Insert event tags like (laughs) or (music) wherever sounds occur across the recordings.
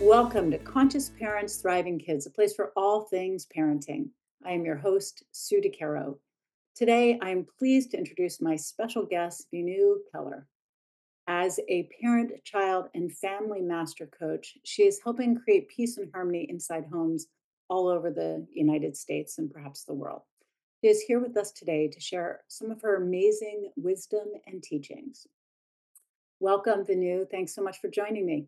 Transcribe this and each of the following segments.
Welcome to Conscious Parents Thriving Kids, a place for all things parenting. I am your host, Sue DeCaro. Today, I am pleased to introduce my special guest, Vinu Keller. As a parent, child, and family master coach, she is helping create peace and harmony inside homes all over the United States and perhaps the world. She is here with us today to share some of her amazing wisdom and teachings. Welcome, Vinu. Thanks so much for joining me.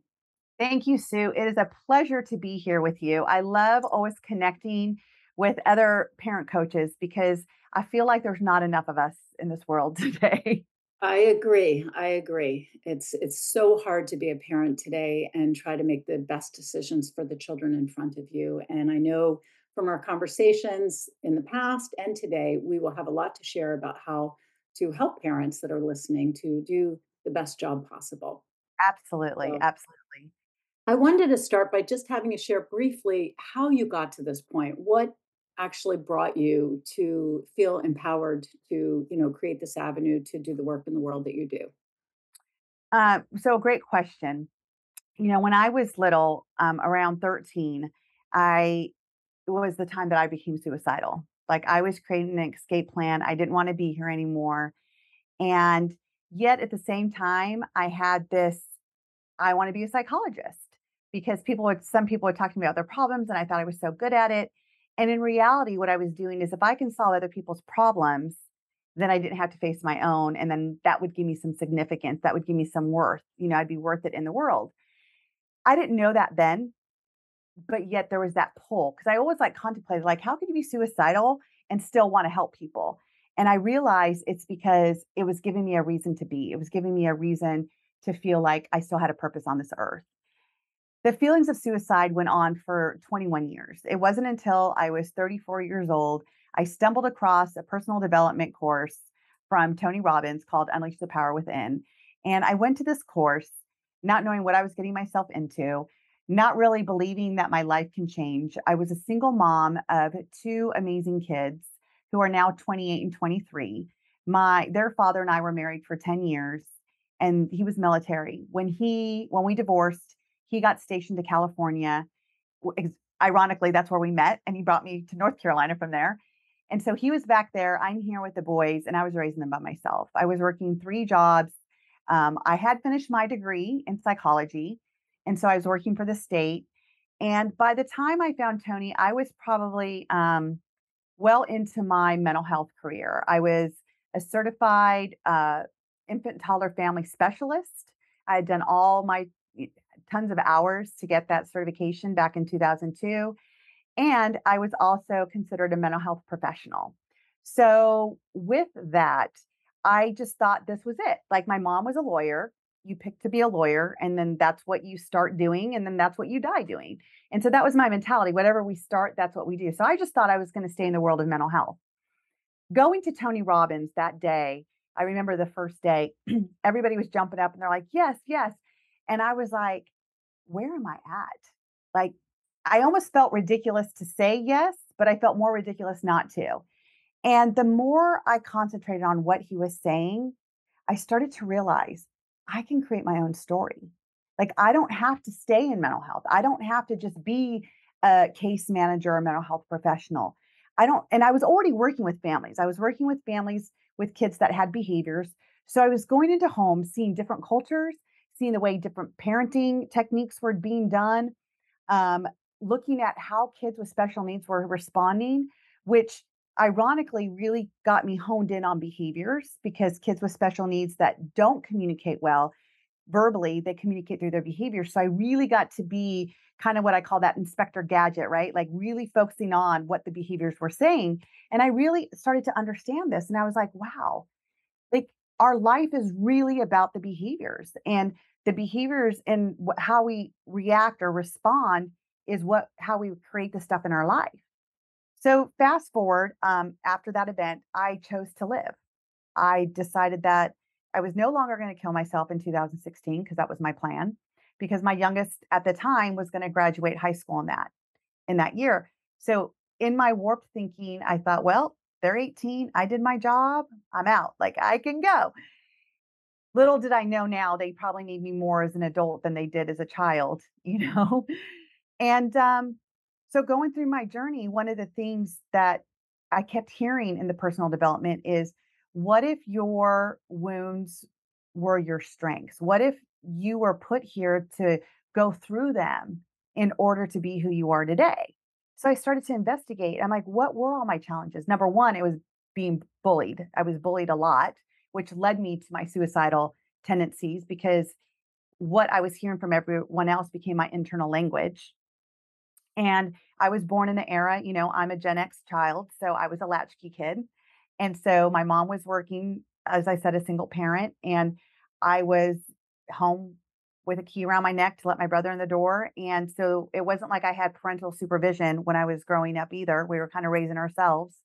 Thank you, Sue. It is a pleasure to be here with you. I love always connecting with other parent coaches because I feel like there's not enough of us in this world (laughs) today. I agree. I agree. It's it's so hard to be a parent today and try to make the best decisions for the children in front of you. And I know from our conversations in the past and today, we will have a lot to share about how to help parents that are listening to do the best job possible. Absolutely. So, absolutely. I wanted to start by just having you share briefly how you got to this point. What actually brought you to feel empowered to, you know, create this avenue to do the work in the world that you do? Uh, so, great question. You know, when I was little, um, around 13, I it was the time that I became suicidal. Like I was creating an escape plan. I didn't want to be here anymore. And yet at the same time, I had this I want to be a psychologist because people would some people would talk to me about their problems and I thought I was so good at it. And in reality, what I was doing is if I can solve other people's problems, then I didn't have to face my own. And then that would give me some significance. That would give me some worth. You know, I'd be worth it in the world. I didn't know that then, but yet there was that pull because I always like contemplated, like, how could you be suicidal and still want to help people? And I realized it's because it was giving me a reason to be. It was giving me a reason to feel like I still had a purpose on this earth the feelings of suicide went on for 21 years. It wasn't until I was 34 years old I stumbled across a personal development course from Tony Robbins called Unleash the Power Within. And I went to this course not knowing what I was getting myself into, not really believing that my life can change. I was a single mom of two amazing kids who are now 28 and 23. My their father and I were married for 10 years and he was military. When he when we divorced, he got stationed to California. Ironically, that's where we met, and he brought me to North Carolina from there. And so he was back there. I'm here with the boys, and I was raising them by myself. I was working three jobs. Um, I had finished my degree in psychology, and so I was working for the state. And by the time I found Tony, I was probably um, well into my mental health career. I was a certified uh, infant toddler family specialist. I had done all my tons of hours to get that certification back in 2002. And I was also considered a mental health professional. So, with that, I just thought this was it. Like, my mom was a lawyer. You pick to be a lawyer, and then that's what you start doing, and then that's what you die doing. And so that was my mentality. Whatever we start, that's what we do. So I just thought I was going to stay in the world of mental health. Going to Tony Robbins that day, I remember the first day, (clears throat) everybody was jumping up and they're like, yes, yes. And I was like, where am I at? Like, I almost felt ridiculous to say yes, but I felt more ridiculous not to. And the more I concentrated on what he was saying, I started to realize I can create my own story. Like, I don't have to stay in mental health. I don't have to just be a case manager or mental health professional. I don't, and I was already working with families. I was working with families with kids that had behaviors. So I was going into homes, seeing different cultures, seeing the way different parenting techniques were being done, um, looking at how kids with special needs were responding, which ironically really got me honed in on behaviors because kids with special needs that don't communicate well verbally, they communicate through their behavior. So I really got to be kind of what I call that inspector gadget, right? Like really focusing on what the behaviors were saying. And I really started to understand this. And I was like, wow, like our life is really about the behaviors and the behaviors and how we react or respond is what how we create the stuff in our life. So fast forward, um, after that event, I chose to live. I decided that I was no longer going to kill myself in 2016 because that was my plan. Because my youngest at the time was going to graduate high school in that in that year. So in my warped thinking, I thought, well, they're 18. I did my job. I'm out. Like I can go. Little did I know now they probably need me more as an adult than they did as a child, (laughs) you know? And um, so going through my journey, one of the things that I kept hearing in the personal development is what if your wounds were your strengths? What if you were put here to go through them in order to be who you are today? So I started to investigate. I'm like, what were all my challenges? Number one, it was being bullied. I was bullied a lot, which led me to my suicidal tendencies because what I was hearing from everyone else became my internal language. And I was born in the era, you know, I'm a Gen X child, so I was a latchkey kid. And so my mom was working, as I said, a single parent, and I was home with a key around my neck to let my brother in the door. And so it wasn't like I had parental supervision when I was growing up either. We were kind of raising ourselves.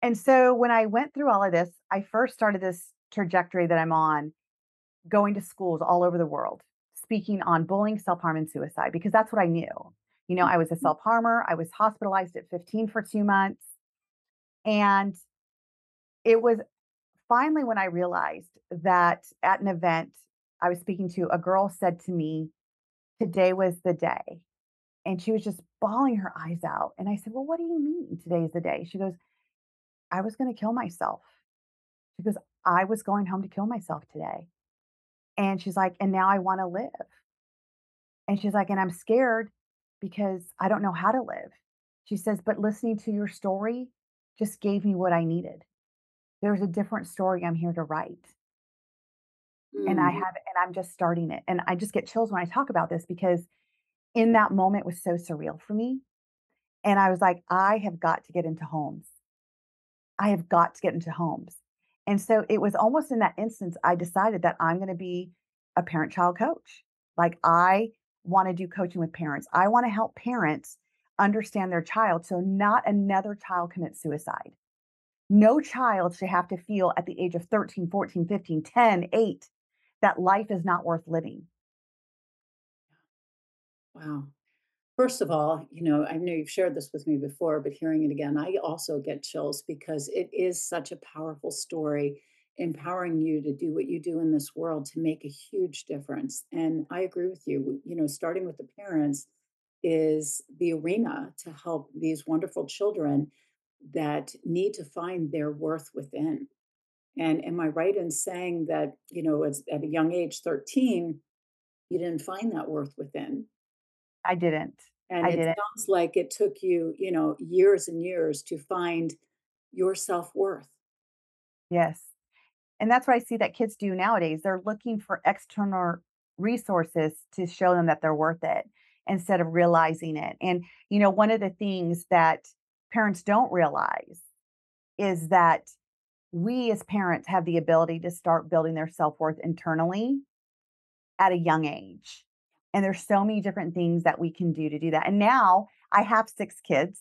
And so when I went through all of this, I first started this trajectory that I'm on, going to schools all over the world, speaking on bullying, self harm, and suicide, because that's what I knew. You know, I was a mm-hmm. self harmer. I was hospitalized at 15 for two months. And it was finally when I realized that at an event I was speaking to, a girl said to me, Today was the day. And she was just bawling her eyes out. And I said, Well, what do you mean today's the day? She goes, I was going to kill myself. She goes, I was going home to kill myself today. And she's like, And now I want to live. And she's like, And I'm scared because I don't know how to live. She says, But listening to your story just gave me what I needed. There's a different story I'm here to write. And I Mm. have, and I'm just starting it. And I just get chills when I talk about this because in that moment was so surreal for me. And I was like, I have got to get into homes. I have got to get into homes. And so it was almost in that instance, I decided that I'm going to be a parent child coach. Like, I want to do coaching with parents. I want to help parents understand their child so not another child commits suicide. No child should have to feel at the age of 13, 14, 15, 10, 8 that life is not worth living. Wow. First of all, you know, I know you've shared this with me before, but hearing it again, I also get chills because it is such a powerful story, empowering you to do what you do in this world to make a huge difference. And I agree with you. You know, starting with the parents is the arena to help these wonderful children that need to find their worth within. And am I right in saying that, you know, as, at a young age, 13, you didn't find that worth within? I didn't. And I it didn't. sounds like it took you, you know, years and years to find your self-worth. Yes. And that's what I see that kids do nowadays. They're looking for external resources to show them that they're worth it instead of realizing it. And, you know, one of the things that parents don't realize is that we as parents have the ability to start building their self-worth internally at a young age. And there's so many different things that we can do to do that. And now I have six kids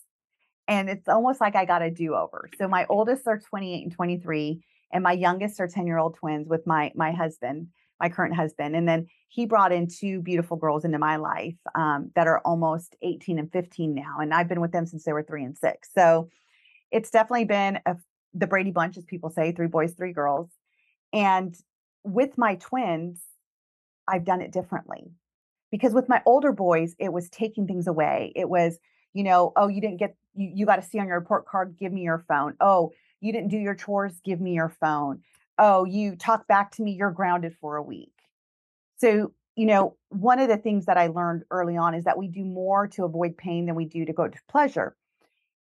and it's almost like I got a do-over. So my oldest are 28 and 23 and my youngest are 10-year-old twins with my my husband, my current husband. And then he brought in two beautiful girls into my life um, that are almost 18 and 15 now. And I've been with them since they were three and six. So it's definitely been a, the Brady Bunch, as people say, three boys, three girls. And with my twins, I've done it differently because with my older boys, it was taking things away. It was, you know, oh, you didn't get, you, you got to see on your report card, give me your phone. Oh, you didn't do your chores, give me your phone. Oh, you talk back to me, you're grounded for a week. So, you know, one of the things that I learned early on is that we do more to avoid pain than we do to go to pleasure.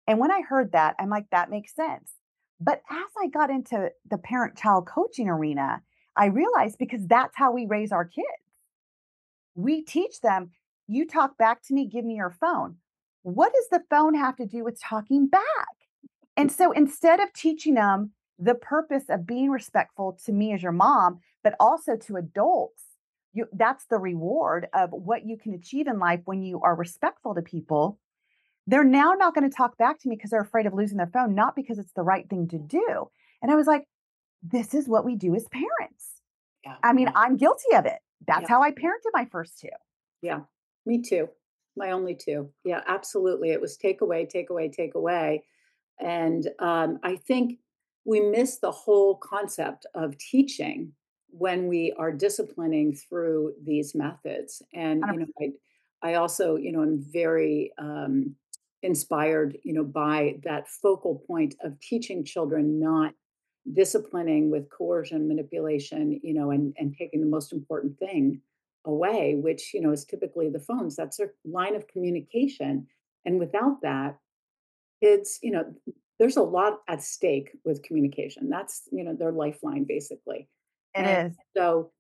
And when I heard that, I'm like, that makes sense. But as I got into the parent child coaching arena, I realized because that's how we raise our kids. We teach them, you talk back to me, give me your phone. What does the phone have to do with talking back? And so instead of teaching them the purpose of being respectful to me as your mom, but also to adults, you that's the reward of what you can achieve in life when you are respectful to people they're now not going to talk back to me because they're afraid of losing their phone not because it's the right thing to do and i was like this is what we do as parents Yeah. i mean i'm guilty of it that's yeah, how i parented my first two yeah. Me too. My only two. Yeah, absolutely. It was take away, take away, take away. And um, I think we miss the whole concept of teaching when we are disciplining through these methods. And, you know, I, I also, you know, am very um, inspired, you know, by that focal point of teaching children not disciplining with coercion, manipulation, you know, and, and taking the most important thing away, which, you know, is typically the phones. That's a line of communication. And without that, kids, you know, there's a lot at stake with communication. That's, you know, their lifeline basically. it And is so,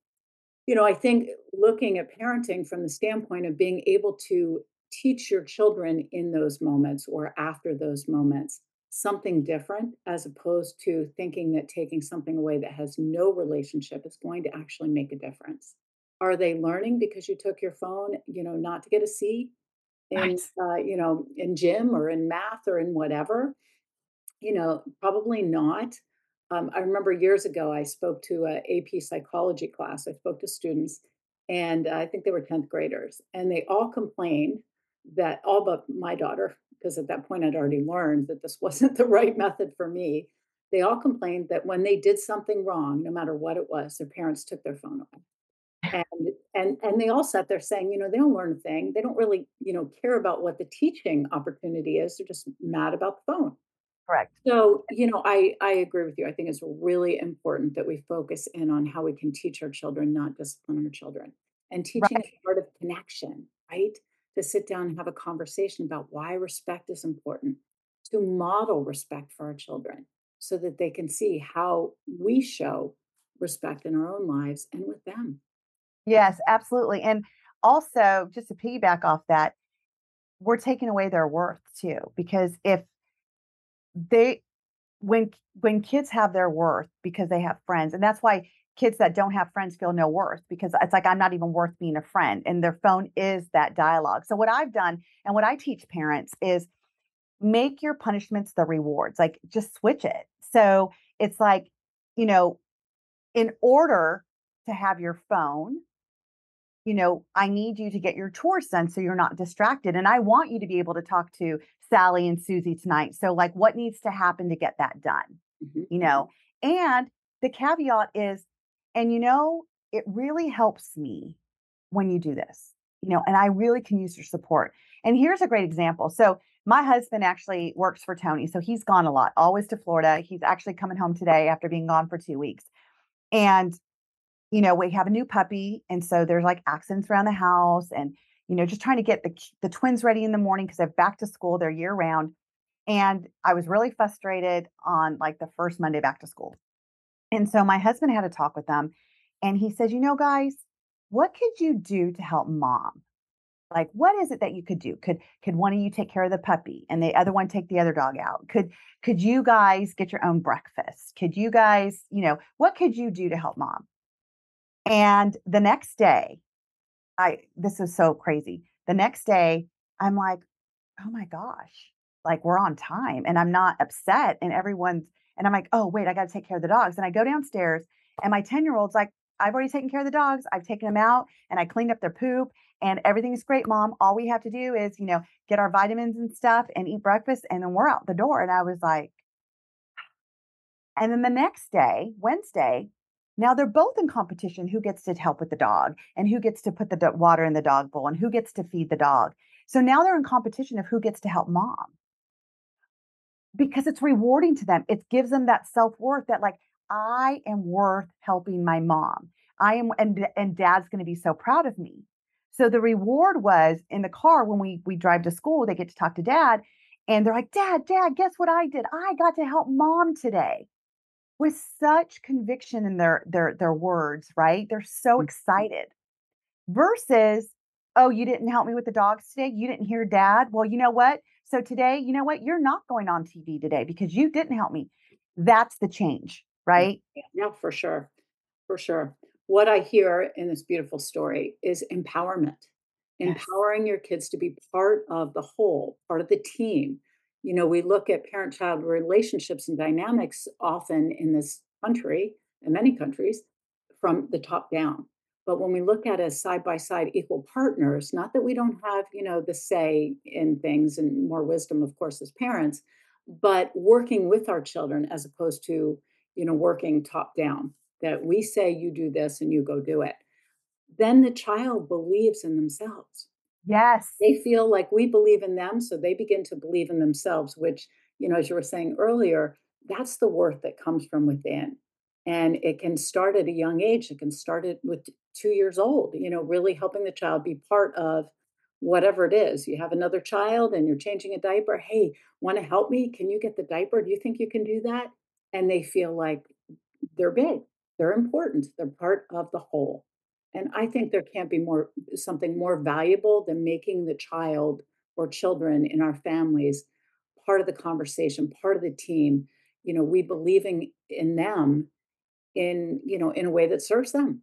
you know, I think looking at parenting from the standpoint of being able to teach your children in those moments or after those moments something different as opposed to thinking that taking something away that has no relationship is going to actually make a difference. Are they learning because you took your phone, you know, not to get a C in, right uh, you know, in gym or in math or in whatever? You know, probably not. Um, I remember years ago, I spoke to a AP psychology class. I spoke to students, and I think they were 10th graders, and they all complained that all but my daughter, because at that point I'd already learned that this (laughs) wasn't the right method for me. They all complained that when they did something wrong, no matter what it was, their parents took their phone away. (laughs) And and and they all sat there saying, you know, they don't learn a thing. They don't really, you know, care about what the teaching opportunity is. They're just mad about the phone. Correct So, you know, I I agree with you. I think it's really important that we focus in on how we can teach our children, not discipline our children. And teaching is part of connection, right? To sit down and have a conversation about why respect is important, to model respect for our children so that they can see how we show respect in our own lives and with them. yes absolutely and also just to piggyback off that we're taking away their worth too because if they when when kids have their worth because they have friends and that's why kids that don't have friends feel no worth because it's like i'm not even worth being a friend and their phone is that dialogue. So what i've done and what i teach parents is make your punishments the rewards like just switch it. So it's like you know in order to have your phone you know, I need you to get your chores done so you're not distracted. And I want you to be able to talk to Sally and Susie tonight. So, like, what needs to happen to get that done? Mhm, You mhm. know, and the caveat is, and you know, it really helps me when you do this, you know, and I really can use your support. And here's a great example. So, my husband actually works for Tony. So, he's gone a lot, always to Florida. He's actually coming home today after being gone for two weeks. And you know, we have a new puppy, and so there's like accidents around the house, and you know, just trying to get the the twins ready in the morning because they're back to school, they're year round. And I was really frustrated on like the first Monday back to school. And so my husband had a talk with them, and he says, "You know, guys, what could you do to help mom? Like, what is it that you could do? Could could one of you take care of the puppy and the other one take the other dog out? Could could you guys get your own breakfast? Could you guys, you know, what could you do to help mom?" And the next day, I this is so crazy. The next day, I'm like, "Oh my gosh, like we're on time and I'm not upset and everyone's and I'm like, "Oh, wait, I got to take care of the dogs." And I go downstairs and my 10-year-old's like, "I've already taken care of the dogs. I've taken them out and I cleaned up their poop and everything's great, mom. All we have to do is, you know, get our vitamins and stuff and eat breakfast and then we're out the door." And I was like, and then the next day, Wednesday, now they're both in competition who gets to help with the dog and who gets to put the do- water in the dog bowl and who gets to feed the dog. So now they're in competition of who gets to help mom because it's rewarding to them. It gives them that self-worth that like I am worth helping my mom. I am and and dad's going to be so proud of me. So the reward was in the car when we we drive to school, they get to talk to dad and they're like, "Dad, dad, guess what I did? I got to help mom today." With such conviction in their their their words, right? They're so Mhm. excited. Versus, "Oh, you didn't help me with the dogs today? You didn't hear dad? Well, you know what? So today, you know what? You're not going on TV today because you didn't help me." That's the change, right? yeah, yeah, for sure, for sure. what I hear in this beautiful story is empowerment. Yes. Empowering your kids to be part of the whole, part of the team. You know, we look at parent-child relationships and dynamics often in this country, in many countries, from the top down. But when we look at as side by side equal partners, not that we don't have, you know, the say in things and more wisdom, of course, as parents, but working with our children as opposed to, you know, working top down, that we say you do this and you go do it. Then the child believes in themselves. Yes. They feel like we believe in them, so they begin to believe in themselves, which, you know, as you were saying earlier, that's the worth that comes from within. And it can start at a young age. It can start at with 2 years old, you know, really helping the child be part of whatever it is. You have another child and you're changing a diaper. "Hey, wanna help me? Can you get the diaper? Do you think you can do that?" And they feel like they're big, they're important, they're part of the whole. And I think there can't be more something more valuable than making the child or children in our families part of the conversation, part of the team, you know, we believing in them in, you know, in a way that serves them.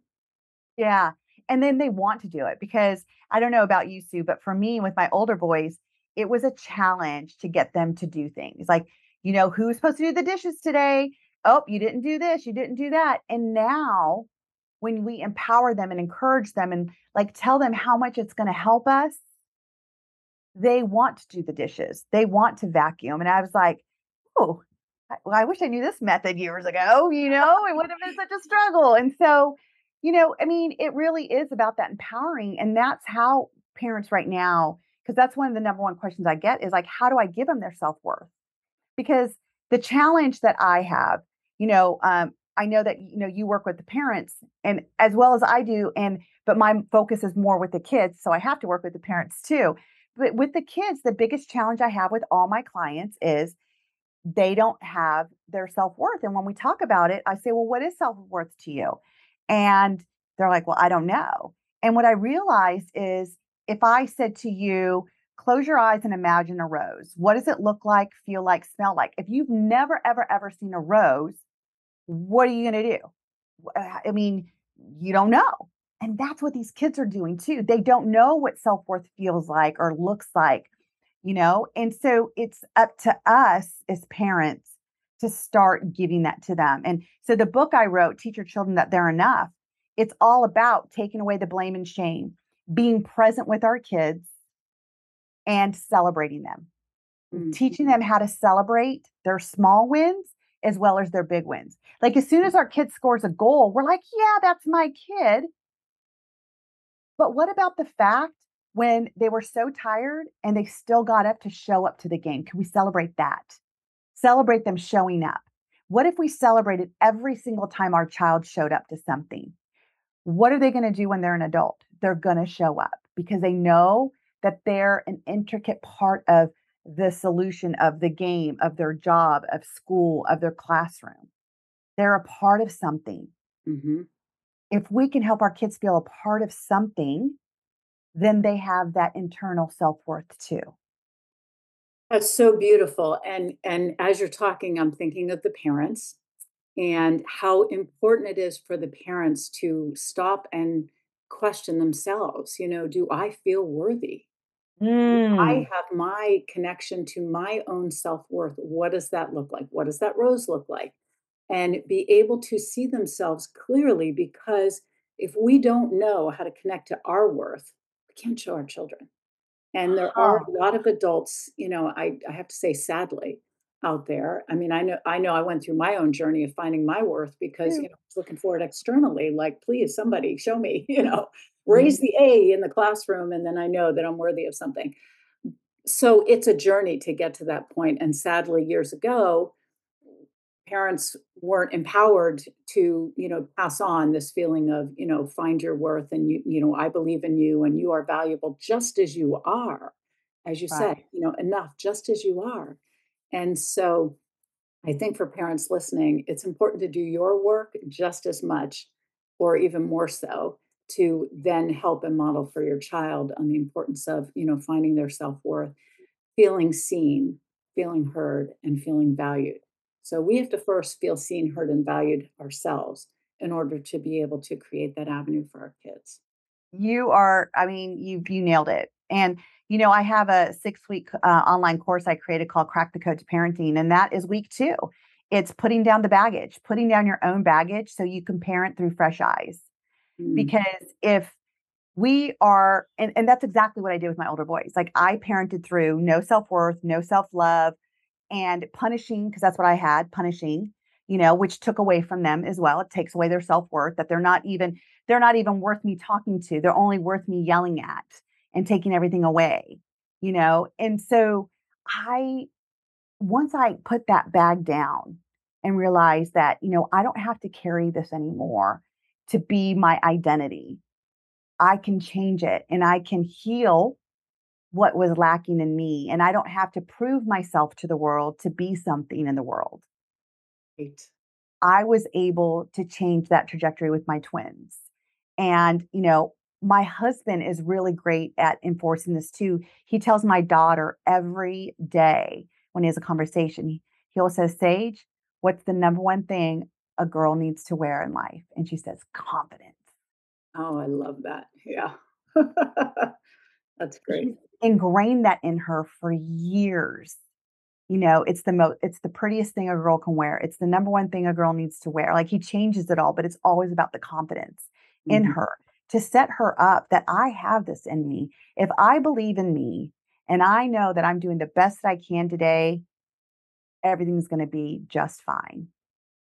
Yeah, and then they want to do it because I don't know about you, Sue, but for me with my older boys, it was a challenge to get them to do things. Like, you know, "Who's supposed to do the dishes today? Oh, you didn't do this, you didn't do that." And now when we empower them and encourage them and, like, tell them how much it's gonna help us they want to do the dishes, they want to vacuum, and I was like, oh, well, I wish I knew this method years ago," you know? It wouldn't have been such a struggle, and so, you know, I mean, it really is about that empowering, and that's how parents right now, because that's one of the number 1 questions I get is like, "How do I give them their self-worth?" Because the challenge that I have, you know, um, I know that, you know, you work with the parents and as well as I do, and but my focus is more with the kids, so I have to work with the parents too. But with the kids, the biggest challenge I have with all my clients is they don't have their self-worth, and when we talk about it, I say, "Well, what is self-worth to you?" And they're like, "Well, I don't know." And what I realized is if I said to you, "Close your eyes and imagine a rose." What does it look like, feel like, smell like? If you've never, ever, ever seen a rose, what are you gonna do? Uh, I mean, you don't know. And that's what these kids are doing too. They don't know what self-worth feels like or looks like, you know? And so it's up to us as parents to start giving that to them. And so the book I wrote, Teach Your Children That They're Enough, it's all about taking away the blame and shame, being present with our kids and celebrating them. Teaching Mhm. them how to celebrate their small wins as well as their big wins. Like, as soon as our kid scores a goal, we're like, "Yeah, that's my kid." But what about the fact when they were so tired and they still got up to show up to the game? Can we celebrate that? Celebrate them showing up. What if we celebrated every single time our child showed up to something? What are they gonna do when they're an adult? They're gonna show up because they know that they're an intricate part of the solution of the game, of their job, of school, of their classroom. They're a part of something. Mhm. If we can help our kids feel a part of something, then they have that internal self-worth too. That's so beautiful, and and as you're talking, I'm thinking of the parents and how important it is for the parents to stop and question themselves, you know, "Do I feel worthy? Do I Mm. have my connection to my own self-worth? What does that look like? What does that rose look like?" And be able to see themselves clearly because if we don't know how to connect to our worth, we can't show our children. And there are a lot of adults, you know, I I have to say sadly, out there. I mean, I know I know I went through my own journey of finding my worth because, you know, I was looking for it externally, like, "Please, somebody show me," (laughs) you know. "Raise the A in the classroom, and then I know that I'm worthy of something." So, it's a journey to get to that point. and sadly, years ago, parents weren't empowered to, you know, pass on this feeling of, you know, "Find your worth, and you you know, I believe in you, and you are valuable just as you are." As you said, you know, "Enough just as you are." And so, I think for parents listening, it's important to do your work just as much or even more so to then help and model for your child on the importance of, you know, finding their self-worth, feeling seen, feeling heard, and feeling valued. So, we have to first feel seen, heard, and valued ourselves, in order to be able to create that avenue for our kids. You are, I mean, you you nailed it. And you know, I have a six week uh, online course I created called Crack the Code to Parenting, and that is week two. It's putting down the baggage, putting down your own baggage so you can parent through fresh eyes. Mm, Because if we are, and, and that's exactly what I did with my older boys. Like I parented through no self worth, no self love, and punishing, because that's what I had punishing, you know, which took away from them as well. It takes away their self worth that they're not even, they're not even worth me talking to. They're only worth me yelling at and taking everything away, you know? And so I, once I put that bag down and realized that, you know, I don't have to carry this anymore to be my identity. I can change it and I can heal what was lacking in me. And I don't have to prove myself to the world to be something in the world. Right. I was able to change that trajectory with my twins. And, you know, my husband is really great at enforcing this too. He tells my daughter every day when he has a conversation, he, he'll say, Sage, what's the number one thing a girl needs to wear in life? And she says, confidence. Oh, I love that. Yeah. (laughs) That's great. He's ingrained that in her for years. You know, it's the most it's the prettiest thing a girl can wear. It's the number one thing a girl needs to wear. Like he changes it all, but it's always about the confidence in Mhm. her to set her up that I have this in me. If I believe in me and I know that I'm doing the best that I can today, everything's going to be just fine.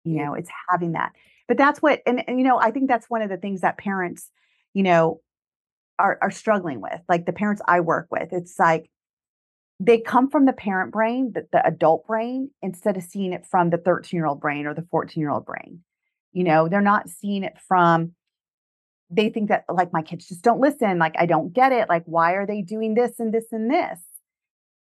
You know, it's having that. But that's what and, and you know, I think that's one of the things that parents, you know, are are struggling with. Like the parents I work with, it's like they come from the parent brain, the, the adult brain, instead of seeing it from the 13 year old brain or the 14 year old brain. You know, they're not seeing it from, they think that like my kids just don't listen. Like, I don't get it. Like, why are they doing this and this and this?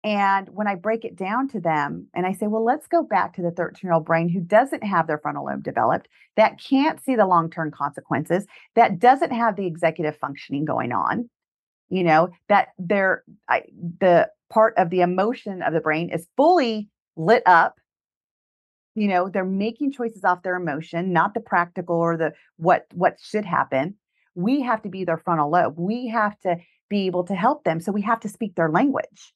And when I break it down to them and I say, well, let's go back to the 13 year old brain who doesn't have their frontal lobe developed, that can't see the long term consequences, that doesn't have the executive functioning going on, you know, that they're, I, the part of the emotion of the brain is fully lit up. You know, they're making choices off their emotion, not the practical or the what what should happen. We have to be their frontal lobe. We have to be able to help them. So we have to speak their language.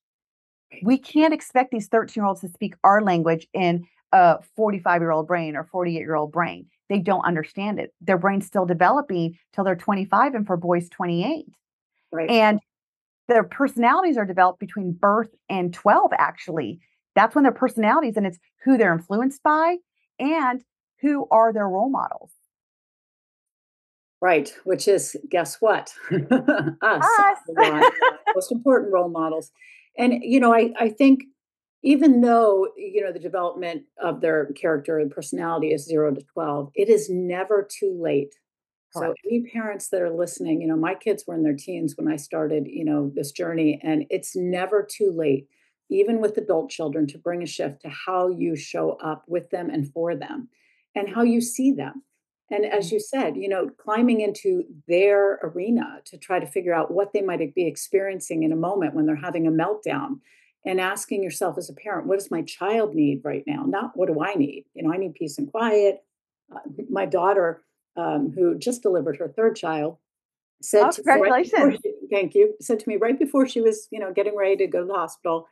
We can't expect these 13 year olds to speak our language in a 45 year old brain or 48 year old brain. They don't understand it. Their brain's still developing till they're 25 and for boys 28. Right. And their personalities are developed between birth and 12 actually. That's when their personalities and it's who they're influenced by and who are their role models. Right, which is, guess what? (laughs) Us, Us. most important role models. And, you know, I, I think even though, you know, the development of their character and personality is zero to 12, it is never too late. So, any parents that are listening, you know, my kids were in their teens when I started, you know, this journey, and it's never too late, even with adult children, to bring a shift to how you show up with them and for them and how you see them. And as you said, you know, climbing into their arena to try to figure out what they might be experiencing in a moment when they're having a meltdown and asking yourself as a parent, what does my child need right now? Not what do I need? You know, I need peace and quiet. Uh, my daughter, um, who just delivered her third child, said Oh, to me right before congratulations. she, thank you, said to me right before she was, you know, getting ready to go to the hospital,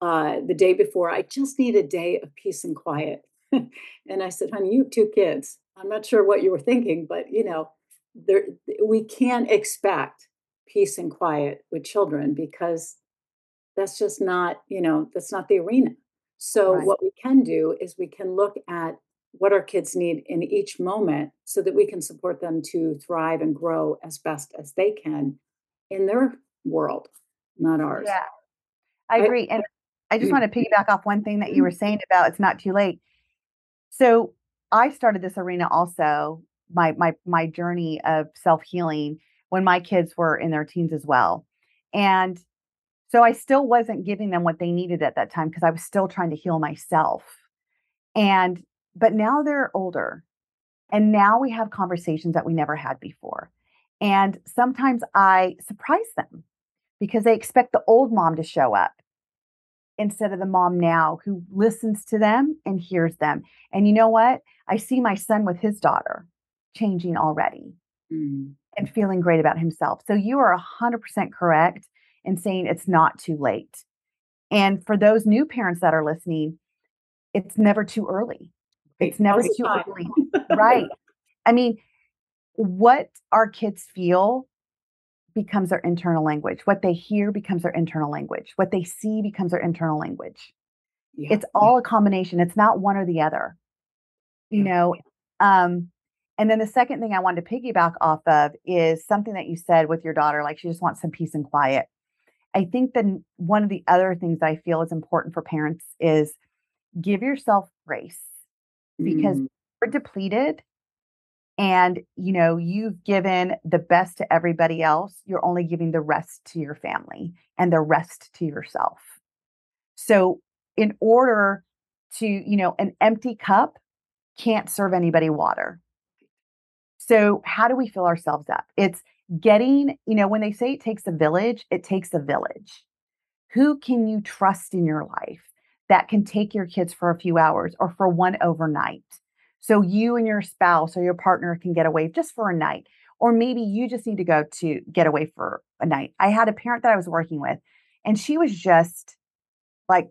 uh, the day before, I just need a day of peace and quiet. (laughs) and I said, honey, you have two kids. I'm not sure what you were thinking, but you know, there we can't expect peace and quiet with children because that's just not, you know, that's not the arena. So Right. what we can do is we can look at what our kids need in each moment so that we can support them to thrive and grow as best as they can in their world, not ours. Yeah, I agree. And I just want to piggyback off one thing that you were Mhm. saying about it's not too late. So I started this arena also, my my my journey of self-healing when my kids were in their teens as well. And so I still wasn't giving them what they needed at that time because I was still trying to heal myself. And but now they're older and now we have conversations that we never had before. And sometimes I surprise them because they expect the old mom to show up instead of the mom now who listens to them and hears them. And you know what? I see my son with his daughter. changing already mm. and feeling great about himself. So you are 100% correct in saying it's not too late. And for those new parents that are listening, it's never too early. It's never too early. right. I mean, what our kids feel becomes their internal language. What they hear becomes their internal language. What they see becomes their internal language. Yeah. It's all yeah. a combination. It's not one or the other. You yeah. know, um, and then the second thing I wanted to piggyback off of is something that you said with your daughter, like she just wants some peace and quiet. I think that one of the other things I feel is important for parents is give yourself grace because mm. we're depleted and you know you've given the best to everybody else you're only giving the rest to your family and the rest to yourself so in order to you know an empty cup can't serve anybody water so how do we fill ourselves up it's getting you know when they say it takes a village it takes a village who can you trust in your life that can take your kids for a few hours or for one overnight so you and your spouse or your partner can get away just for a night. Or maybe you just need to go to get away for a night. I had a parent that I was working with, and she was just like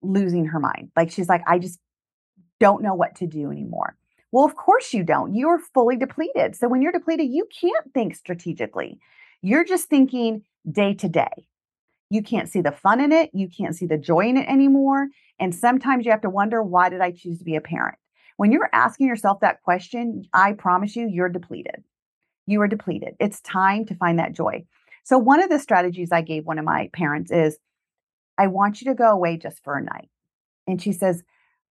losing her mind. Like she's like, I just don't know what to do anymore. Well, of course you don't. You're fully depleted. So when you're depleted, you can't think strategically. You're just thinking day to day. You can't see the fun in it. You can't see the joy in it anymore. And sometimes you have to wonder, why did I choose to be a parent? When you're asking yourself that question, I promise you, you're depleted. You are depleted. It's time to find that joy. So, one of the strategies I gave one of my parents is I want you to go away just for a night. And she says,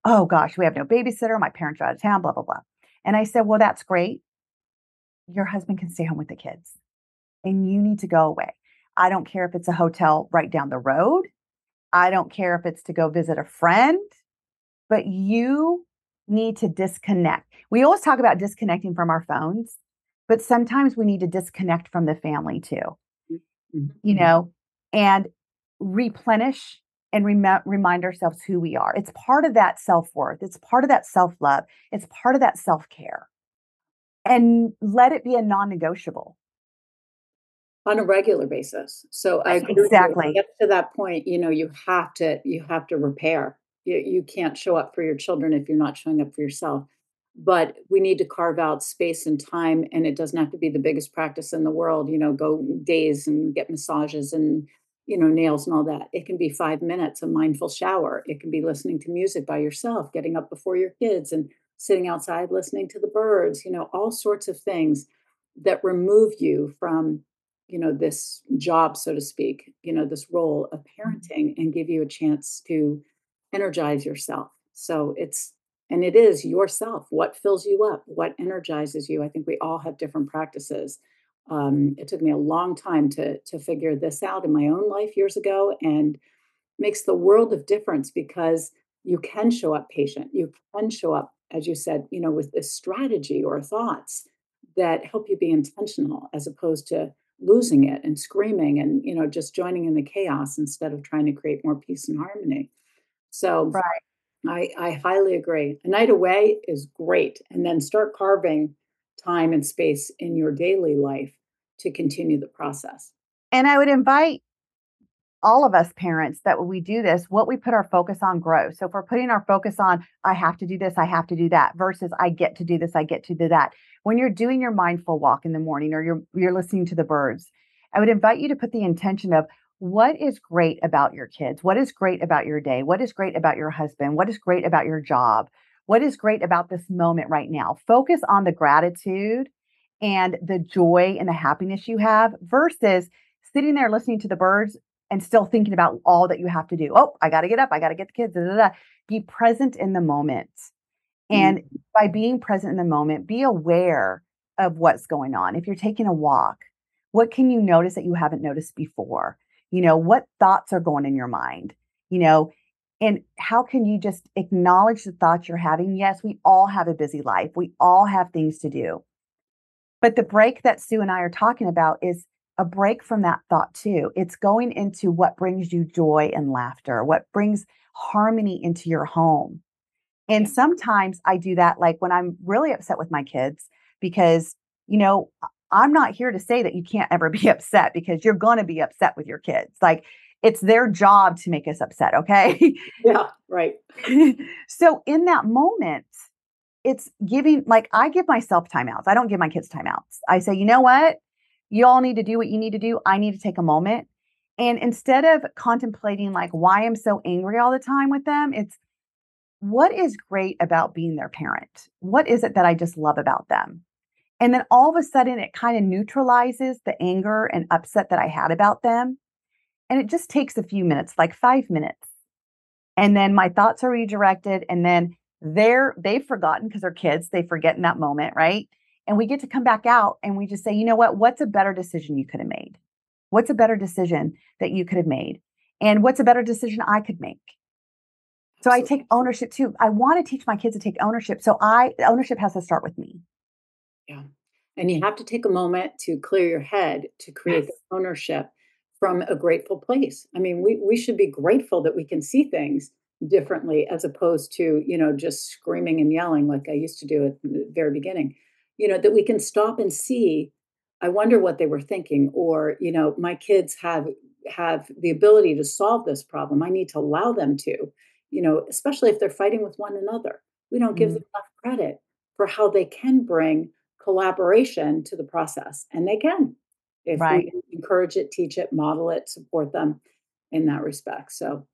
Oh gosh, we have no babysitter. My parents are out of town, blah, blah, blah. And I said, Well, that's great. Your husband can stay home with the kids and you need to go away. I don't care if it's a hotel right down the road. I don't care if it's to go visit a friend, but you need to disconnect. We always talk about disconnecting from our phones, but sometimes we need to disconnect from the family too, mm-hmm. you know, and replenish and rem- remind ourselves who we are. It's part of that self worth, it's part of that self love, it's part of that self care. And let it be a non negotiable on a regular basis. So I exactly. Get to that point, you know, you have to you have to repair. You, you can't show up for your children if you're not showing up for yourself. But we need to carve out space and time and it doesn't have to be the biggest practice in the world you know go days and get massages and you know nails and all that it can be five minutes a mindful shower it can be listening to music by yourself getting up before your kids and sitting outside listening to the birds you know all sorts of things that remove you from you know this job so to speak you know this role of mm-hmm. parenting and give you a chance to energize yourself. So it's, and it is yourself. What fills you up? What energizes you? I think we all have different practices. Um, it took me a long time to to figure this out in my own life years ago, and makes the world of difference because you can show up patient. You can show up, as you said, you know, with this strategy or thoughts that help you be intentional, as opposed to losing it and screaming and you know just joining in the chaos instead of trying to create more peace and harmony. So right. I, I highly agree. A night away is great. And then start carving time and space in your daily life to continue the process. And I would invite all of us parents that when we do this, what we put our focus on grows. So if we're putting our focus on, I have to do this, I have to do that, versus I get to do this, I get to do that. When you're doing your mindful walk in the morning or you're you're listening to the birds, I would invite you to put the intention of what is great about your kids? What is great about your day? What is great about your husband? What is great about your job? What is great about this moment right now? Focus on the gratitude and the joy and the happiness you have versus sitting there listening to the birds and still thinking about all that you have to do. Oh, I got to get up. I got to get the kids. Da, da, da. Be present in the moment. And mm-hmm. by being present in the moment, be aware of what's going on. If you're taking a walk, what can you notice that you haven't noticed before? you know what thoughts are going in your mind you know and how can you just acknowledge the thoughts you're having? Yes we all have a busy life. We all have things to do. But the break that sue and i are talking about is a break from that thought too. It's going into what brings you joy and laughter what brings harmony into your home. And sometimes i do that like when i'm really upset with my kids because, you know, I'm not here to say that you can't ever (laughs) be upset because you're going to be upset with your kids. Like it's their job to make us upset. Okay. yeah. Right. (laughs) so in that moment, it's giving, like, I give myself timeouts. I don't give my kids timeouts. I say, you know what? You all need to do what you need to do. I need to take a moment. And instead of contemplating, like, why I'm so angry all the time with them, it's what is great about being their parent? What is it that I just love about them? And then all of a sudden, it kind of neutralizes the anger and upset that I had about them. And it just takes a few minutes, like five minutes. And then my thoughts are redirected. And then they're, they've forgotten because they're kids, they forget in that moment, right? And we get to come back out and we just say, you know what? What's a better decision you could have made? What's a better decision that you could have made? And what's a better decision I could make? So I take ownership too. I want to teach my kids to take ownership. So I ownership has to start with me. Yeah. And you have to take a moment to clear your head to create yes. ownership from a grateful place. I mean, we, we should be grateful that we can see things differently as opposed to, you know, just screaming and yelling like I used to do at the very beginning. You know, that we can stop and see, I wonder what they were thinking, or, you know, my kids have have the ability to solve this problem. I need to allow them to, you know, especially if they're fighting with one another. We don't give mm. them enough credit for how they can bring collaboration to the process, and they can if right. we encourage it, teach it, model it, support them in that respect. So,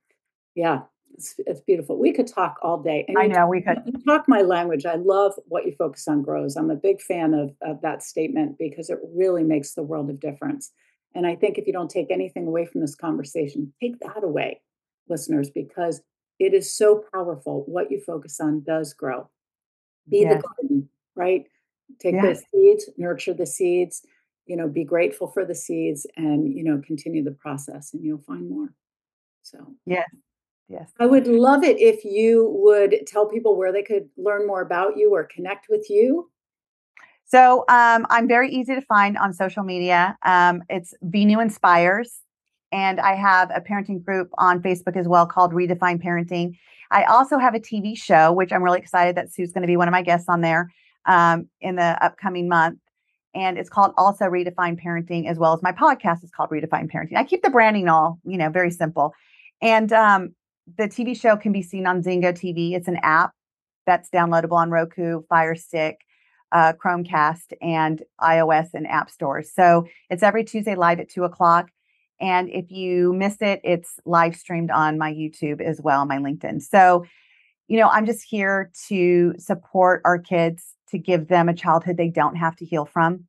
yeah, it's, it's beautiful. We could talk all day. And I know we could. Talk my language. I love what you focus on grows. I'm a big fan of, of that statement because it really makes the world of difference. And I think if you don't take anything away from this conversation, take that away, listeners, because it is so powerful. What you focus on does grow. Be yes. the garden, right? Take yes. the seeds, nurture the seeds, you know, be grateful for the seeds and, you know, continue the process and you'll find more. So, yes. Yes. I would love it if you would tell people where they could learn more about you or connect with you. So um, I'm very easy to find on social media. Um, it's Be New Inspires. And I have a parenting group on Facebook as well called Redefine Parenting. I also have a TV show, which I'm really excited that Sue's going to be one of my guests on there um, in the upcoming month. And it's called also Redefine Parenting, as well as my podcast is called Redefine Parenting. I keep the branding all, you know, very simple. And um, the TV show can be seen on Zingo TV. It's an app that's downloadable on Roku, Fire Stick, uh, Chromecast, and iOS and App Stores. So it's every Tuesday live at two o'clock. And if you miss it, it's live streamed on my YouTube as well, my LinkedIn. So, you know, I'm just here to support our kids to give them a childhood they don't have to heal from.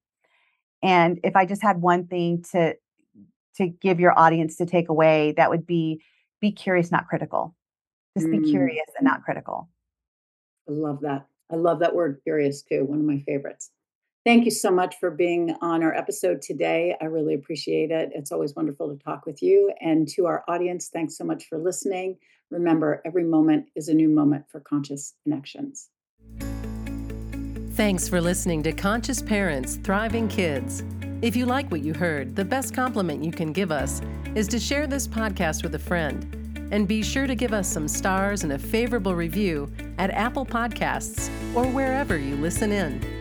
And if I just had one thing to to give your audience to take away, that would be be curious, not critical. Just mm. be curious and not critical. I love that. I love that word curious too, one of my favorites. Thank you so much for being on our episode today. I really appreciate it. It's always wonderful to talk with you. And to our audience, thanks so much for listening. Remember, every moment is a new moment for conscious connections. Thanks for listening to Conscious Parents Thriving Kids. If you like what you heard, the best compliment you can give us is to share this podcast with a friend. And be sure to give us some stars and a favorable review at Apple Podcasts or wherever you listen in.